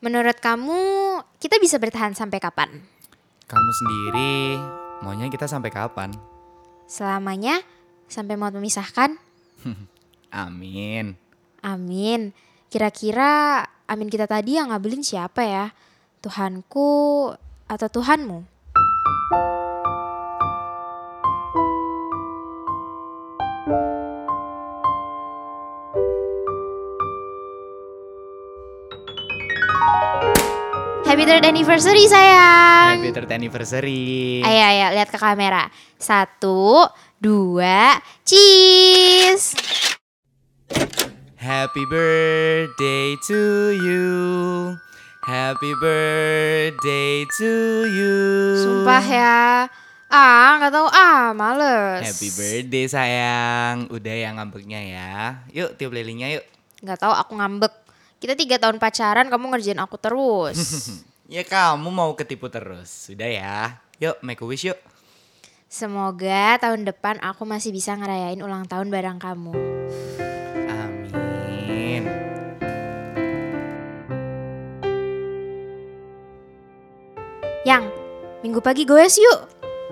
Menurut kamu, kita bisa bertahan sampai kapan? Kamu sendiri maunya kita sampai kapan? Selamanya? Sampai mau memisahkan? Amin. Amin. Kira-kira amin kita tadi yang ngabelin siapa ya? Tuhanku atau Tuhanmu? Happy third anniversary sayang. Happy third anniversary. Ayo, ayo, lihat ke kamera. Satu, dua, cheese. Happy birthday to you. Happy birthday to you. Sumpah ya. Ah, nggak tahu ah, males. Happy birthday sayang. Udah ya ngambeknya ya. Yuk tiup lilinnya yuk. Nggak tahu aku ngambek. Kita tiga tahun pacaran, kamu ngerjain aku terus. Ya kamu mau ketipu terus. Sudah ya. Yuk make a wish yuk. Semoga tahun depan aku masih bisa ngerayain ulang tahun bareng kamu. Amin. Yang, minggu pagi goes yuk.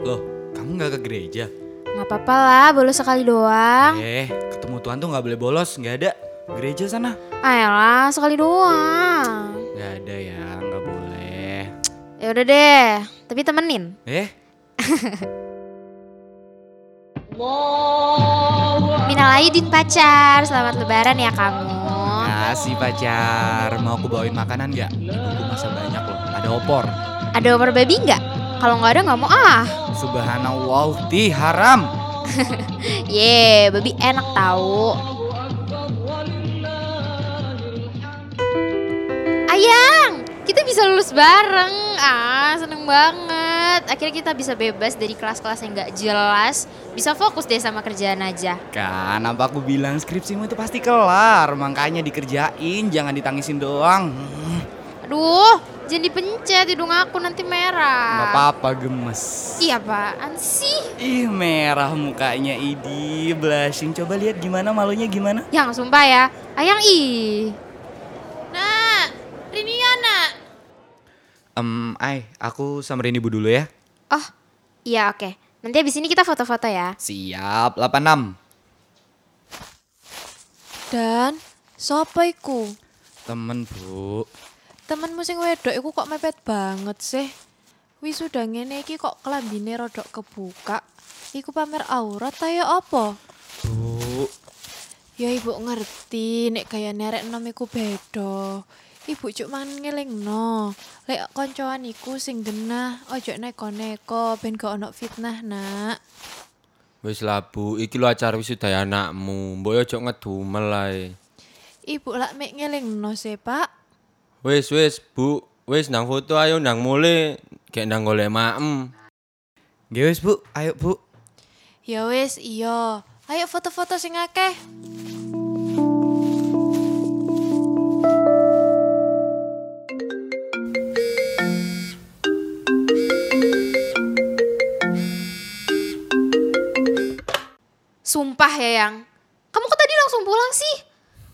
Loh, kamu nggak ke gereja? Nggak apa-apa lah, bolos sekali doang. Eh, ketemu Tuhan tuh nggak boleh bolos, nggak ada. Gereja sana. Ayolah, sekali doang. Nggak ada ya, nggak boleh. Ya udah deh, tapi temenin. Eh, Minal Aidin pacar, selamat lebaran ya kamu. kasih pacar. Mau aku bawain makanan nggak? Ibuku masak banyak loh. Ada opor. Ada opor babi nggak? Kalau nggak ada nggak mau ah. Subhanallah, ti haram. Ye, babi enak tahu. Bisa lulus bareng. Ah, seneng banget. Akhirnya kita bisa bebas dari kelas-kelas yang nggak jelas. Bisa fokus deh sama kerjaan aja. Kan, apa aku bilang skripsimu itu pasti kelar. Makanya dikerjain, jangan ditangisin doang. Hmm, Aduh, jangan dipencet hidung aku nanti merah. apa-apa gemes. Iya apaan sih? Ih merah mukanya Idi blushing Coba lihat gimana malunya gimana Yang sumpah ya, Ayang ih. Nak, Riniana. Em, Ay, aku sama Rini Bu dulu ya Oh, iya oke. Nanti abis ini kita foto-foto ya. Siap, 86 Dan sapa iku? Temen bu Temenmu sing wedok iku kok mepet banget sih. Wisuda ngene iki kok kelambine rodok kebuka. Iku pamer aurat ta ya apa? Bu, Ya ibu ngerti nek gaya nerek nom iku beda. Ibu cuk mangan ngelingno. Lek koncoan iku sing genah, ojo neko-neko ben gak ono fitnah, Nak. Wis lah Bu, iki lho acara wisuda anakmu. Mbok yo ojo ngedumel ae. Ibu lak mek ngelingno sih, Pak. Wis wis Bu, wis nang foto ayo nang mule, gek nang golek maem. Nggih wis bu, ayo bu Ya wis, iya. Ayo foto-foto sing akeh. Sumpah ya yang, kamu kok tadi langsung pulang sih?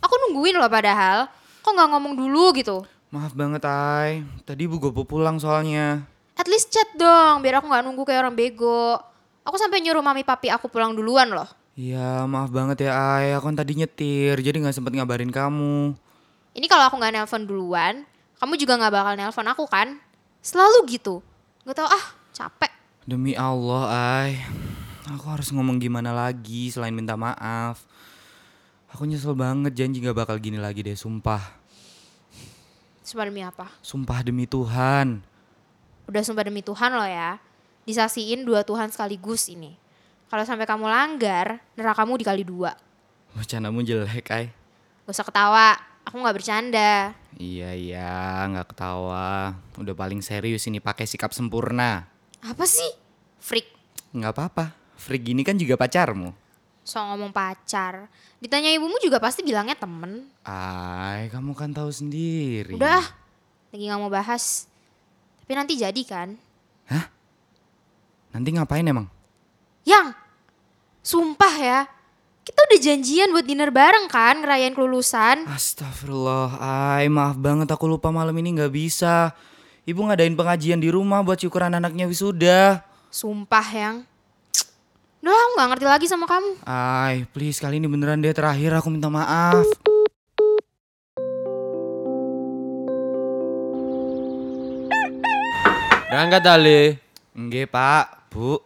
Aku nungguin loh padahal. Kok nggak ngomong dulu gitu? Maaf banget Ay, tadi bu gopo pulang soalnya At least chat dong, biar aku nggak nunggu kayak orang bego. Aku sampai nyuruh mami papi aku pulang duluan loh. Iya maaf banget ya Ay, aku kan tadi nyetir jadi gak sempet ngabarin kamu Ini kalau aku nggak nelpon duluan, kamu juga nggak bakal nelpon aku kan? Selalu gitu. Gak tau ah, capek. Demi Allah Ay, aku harus ngomong gimana lagi selain minta maaf Aku nyesel banget janji gak bakal gini lagi deh, sumpah Sumpah demi apa? Sumpah demi Tuhan Udah sumpah demi Tuhan loh ya. Disasiin dua Tuhan sekaligus ini. Kalau sampai kamu langgar, nerakamu dikali dua. Bercandamu jelek Ay Gak usah ketawa, aku nggak bercanda. Iya iya nggak ketawa Udah paling serius ini pakai sikap sempurna Apa sih? Freak. nggak apa-apa Freak gini kan juga pacarmu So ngomong pacar. Ditanya ibumu juga pasti bilangnya temen. Ay kamu kan tahu sendiri Udah, ah, lagi nggak mau bahas. Tapi nanti jadi kan? Nanti ngapain emang? Yang, sumpah ya, Kita udah janjian buat dinner bareng kan, ngerayain kelulusan. Astagfirullah, ay maaf banget aku lupa malam ini nggak bisa. Ibu ngadain pengajian di rumah buat syukuran anaknya wisuda. Sumpah yang. Udah lah, aku gak ngerti lagi sama kamu. Ay, please kali ini beneran deh terakhir aku minta maaf. Berangkat Ali. Enggak pak, bu.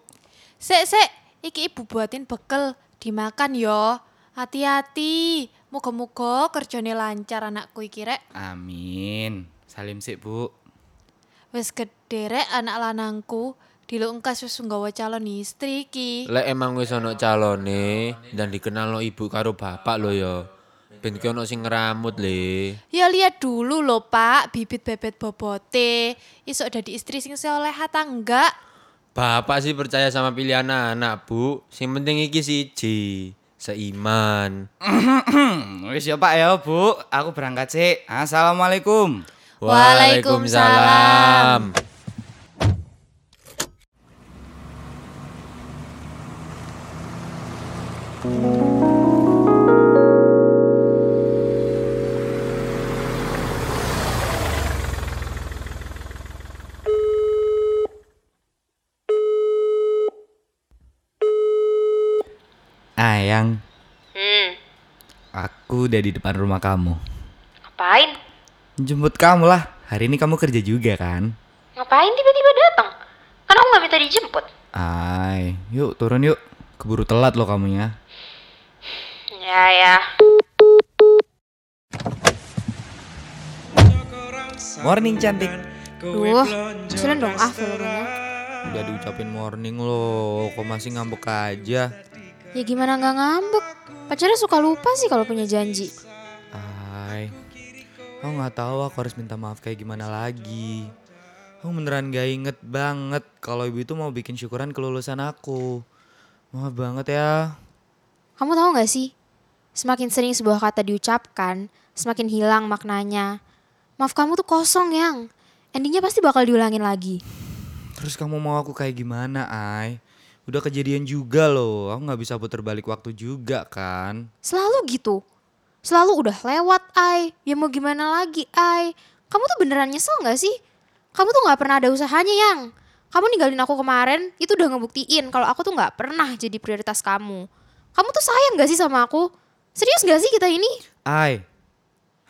Sek, sek, iki ibu buatin bekel, dimakan yo. Hati-hati, muga-muga kerjane lancar anakku iki rek. Amin. Salim sih bu. Wis gede rek anak lanangku, diluk engkas wis nggawa calon istri ki. Lek emang wis ana calone dan dikenal lo ibu karo bapak lo ya. Ben ki ono sing ngeramut le. Ya lihat dulu loh pak, bibit bebet bobote. Isok dadi istri sing soleh ta enggak? Bapak sih percaya sama pilihan anak, Bu. Sing penting iki siji, seiman. Wis ya pak ya bu. Aku berangkat sih. Assalamualaikum. Waalaikumsalam. Ayang, Hmm, aku udah di depan rumah kamu. ngapain? Jemput kamu lah. Hari ini kamu kerja juga kan? Ngapain tiba-tiba datang? Kan aku gak minta dijemput. Ay, yuk turun yuk. Keburu telat loh kamunya. Ya, ya. Morning cantik. Duh, kecilan dong ah volumenya. Udah diucapin morning loh. Kok masih ngambek aja? Ya gimana nggak ngambek? Pacarnya suka lupa sih kalau punya janji. Ay, aku nggak tahu aku harus minta maaf kayak gimana lagi. Aku beneran gak inget banget kalau ibu itu mau bikin syukuran kelulusan aku. Maaf banget ya. Kamu tahu nggak sih? Semakin sering sebuah kata diucapkan, semakin hilang maknanya. Maaf kamu tuh kosong yang. Endingnya pasti bakal diulangin lagi. Terus kamu mau aku kayak gimana, Ay? Udah kejadian juga loh. Aku nggak bisa putar balik waktu juga kan. Selalu gitu. Selalu udah lewat, Ai. Ya mau gimana lagi, Ai. Kamu tuh beneran nyesel gak sih? Kamu tuh gak pernah ada usahanya, Yang. Kamu ninggalin aku kemarin, itu udah ngebuktiin kalau aku tuh gak pernah jadi prioritas kamu. Kamu tuh sayang gak sih sama aku? Serius gak sih kita ini? Ay,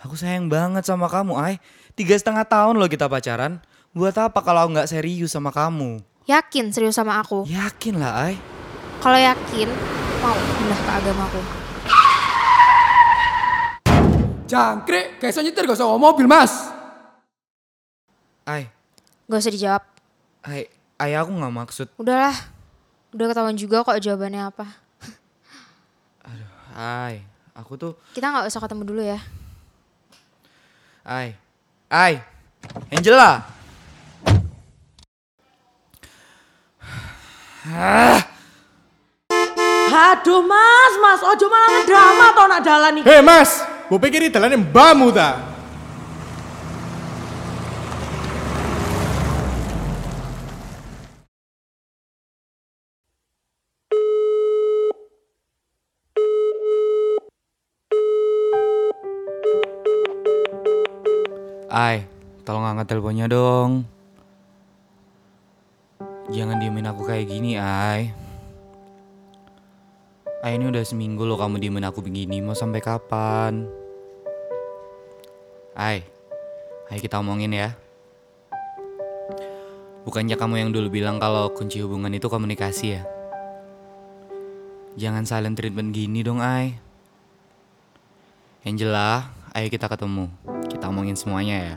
aku sayang banget sama kamu, Ay. Tiga setengah tahun loh kita pacaran. Buat apa kalau aku nggak serius sama kamu? Yakin serius sama aku? Yakin lah, Ay. Kalau yakin, mau pindah ke agamaku. Jangkrik, kayak nyetir gak usah ngomong mobil mas. Ay, Gak usah dijawab. Ay, Ay aku nggak maksud. Udahlah. Udah ketahuan juga kok jawabannya apa. Ay, aku tuh, Kita gak usah ketemu dulu ya. Ay, Ay, Angela. Aduh mas, mas, ojo malah ngedrama tau nak dalan nih. Hei mas, gue pikir ini dalane mbamu ta. Ay, tolong angkat teleponnya dong. Jangan diemin aku kayak gini, Ay. Ay, ini udah seminggu loh kamu diemin aku begini. Mau sampai kapan? Ay, ayo kita omongin ya. Bukannya kamu yang dulu bilang kalau kunci hubungan itu komunikasi ya? Jangan silent treatment gini dong, Ay. Angela, ayo kita ketemu. Kita omongin semuanya ya.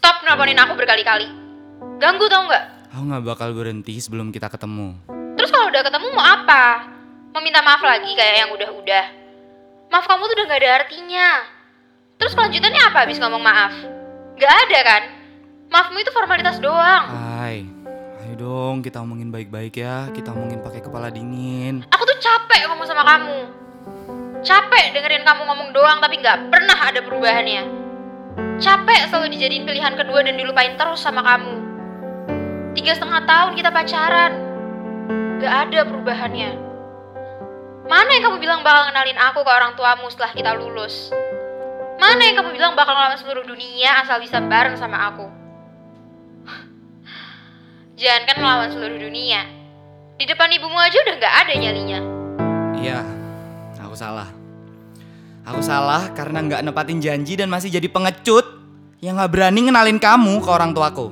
Stop nelponin aku berkali-kali. Ganggu tau nggak? Aku nggak bakal berhenti sebelum kita ketemu. Terus kalau udah ketemu mau apa? Mau minta maaf lagi kayak yang udah-udah? Maaf kamu tuh udah gak ada artinya. Terus kelanjutannya apa habis ngomong maaf? Gak ada kan? Maafmu itu formalitas doang. Ay, ayo dong kita omongin baik-baik ya. Kita omongin pakai kepala dingin. Aku tuh capek ngomong sama kamu. Capek dengerin kamu ngomong doang tapi gak pernah ada perubahannya. Capek selalu dijadiin pilihan kedua dan dilupain terus sama kamu. Tiga setengah tahun kita pacaran. Gak ada perubahannya. Mana yang kamu bilang bakal kenalin aku ke orang tuamu setelah kita lulus? Mana yang kamu bilang bakal ngelawan seluruh dunia asal bisa bareng sama aku? Jangan kan melawan seluruh dunia. Di depan ibumu aja udah gak ada nyalinya. Iya, aku salah. Aku salah karena nggak nepatin janji dan masih jadi pengecut yang nggak berani ngenalin kamu ke orang tuaku.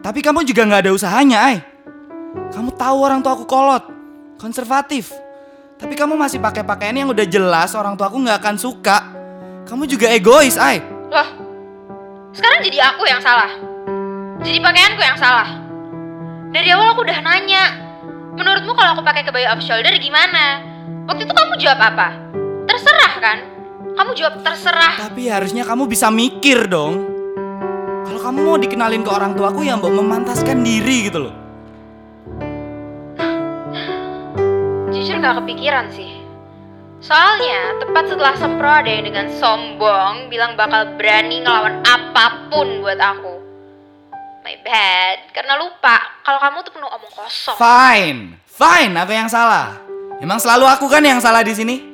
Tapi kamu juga nggak ada usahanya, ay. Kamu tahu orang tuaku kolot, konservatif. Tapi kamu masih pakai pakaian yang udah jelas orang tuaku nggak akan suka. Kamu juga egois, ay. Loh, sekarang jadi aku yang salah. Jadi pakaianku yang salah. Dari awal aku udah nanya, menurutmu kalau aku pakai kebaya off shoulder gimana? Waktu itu kamu jawab apa? Terserah kan? Kamu jawab terserah. Tapi harusnya kamu bisa mikir dong. Kalau kamu mau dikenalin ke orang tuaku ya mbak memantaskan diri gitu loh. Jujur gak kepikiran sih. Soalnya tepat setelah Sempro ada yang dengan sombong bilang bakal berani ngelawan apa pun buat aku. My bad, karena lupa kalau kamu tuh penuh omong kosong. Fine, fine. Aku yang salah. Emang selalu aku kan yang salah di sini.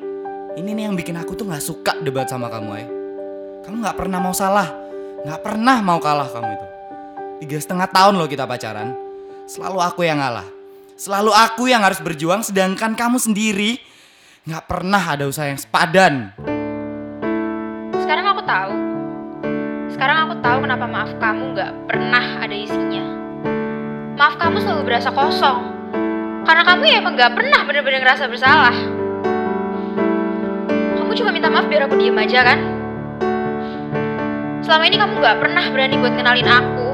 Ini nih yang bikin aku tuh nggak suka debat sama kamu, eh. Kamu nggak pernah mau salah, nggak pernah mau kalah kamu itu. Tiga setengah tahun loh kita pacaran. Selalu aku yang ngalah. Selalu aku yang harus berjuang, sedangkan kamu sendiri nggak pernah ada usaha yang sepadan. Sekarang aku tahu. Sekarang aku tahu kenapa maaf kamu gak pernah ada isinya. Maaf kamu selalu berasa kosong. Karena kamu ya emang gak pernah bener-bener ngerasa bersalah. Kamu cuma minta maaf biar aku diem aja kan? Selama ini kamu gak pernah berani buat kenalin aku,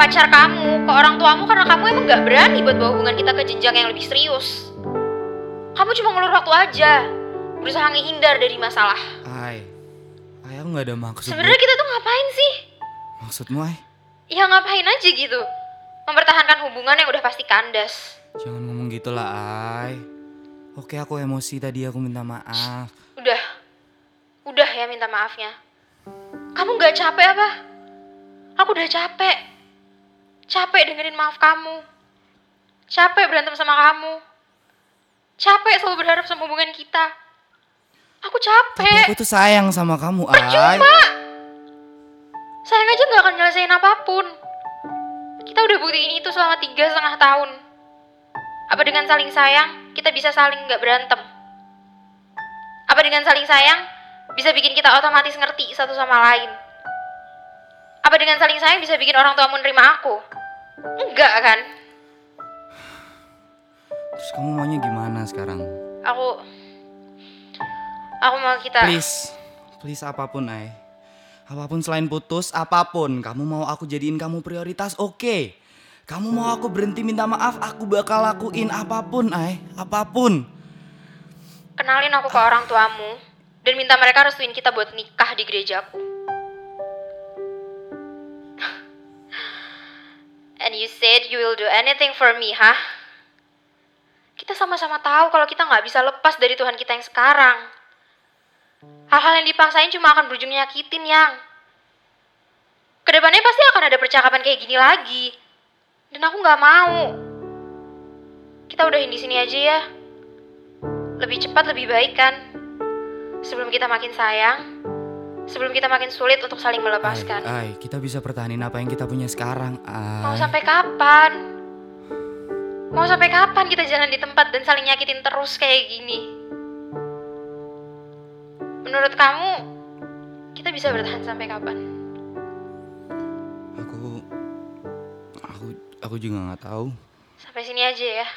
pacar kamu, ke orang tuamu karena kamu emang gak berani buat bawa hubungan kita ke jenjang yang lebih serius. Kamu cuma ngelur waktu aja, berusaha ngehindar dari masalah. Ay, ay aku nggak ada maksud. Sebenarnya kita tuh ngapain sih? Maksudmu, ay? Ya ngapain aja gitu. Mempertahankan hubungan yang udah pasti kandas. Jangan ngomong gitu lah, ay. Oke, aku emosi tadi, aku minta maaf. Udah. Udah ya minta maafnya. Kamu gak capek apa? Aku udah capek. Capek dengerin maaf kamu. Capek berantem sama kamu. Capek selalu berharap sama hubungan kita. Aku Tapi capek. aku tuh sayang sama kamu, ay. Percuma. Sayang aja gak akan nyelesain apa pun. Kita udah buktiin itu selama tiga setengah tahun. Apa dengan saling sayang, kita bisa saling gak berantem? Apa dengan saling sayang, bisa bikin kita otomatis ngerti satu sama lain? Apa dengan saling sayang bisa bikin orang tuamu nerima aku? Enggak kan? Terus kamu maunya gimana sekarang? Aku... Aku mau kita... Please, please apa pun, ay. Apa pun selain putus, apa pun. Kamu mau aku jadiin kamu prioritas, oke. Kamu mau aku berhenti minta maaf, aku bakal lakuin apa pun, ay. Apa pun. Kenalin aku ke orang tuamu dan minta mereka restuin kita buat nikah di gerejaku. And you said you will do anything for me, hah? Kita sama-sama tahu kalau kita nggak bisa lepas dari Tuhan kita yang sekarang. Hal-hal yang dipaksain cuma akan berujung nyakitin, yang. Ke depannya pasti akan ada percakapan kayak gini lagi. Dan aku nggak mau. Kita udahin di sini aja ya lebih cepat lebih baik kan? Sebelum kita makin sayang sebelum kita makin sulit untuk saling melepaskan. Ay, ay, kita bisa pertahanin apa yang kita punya sekarang, mau ay. sampai kapan? Mau sampai kapan kita jalan di tempat dan saling nyakitin terus kayak gini? Menurut kamu kita bisa bertahan sampai kapan? Aku, aku, aku juga nggak tahu. sampai sini aja ya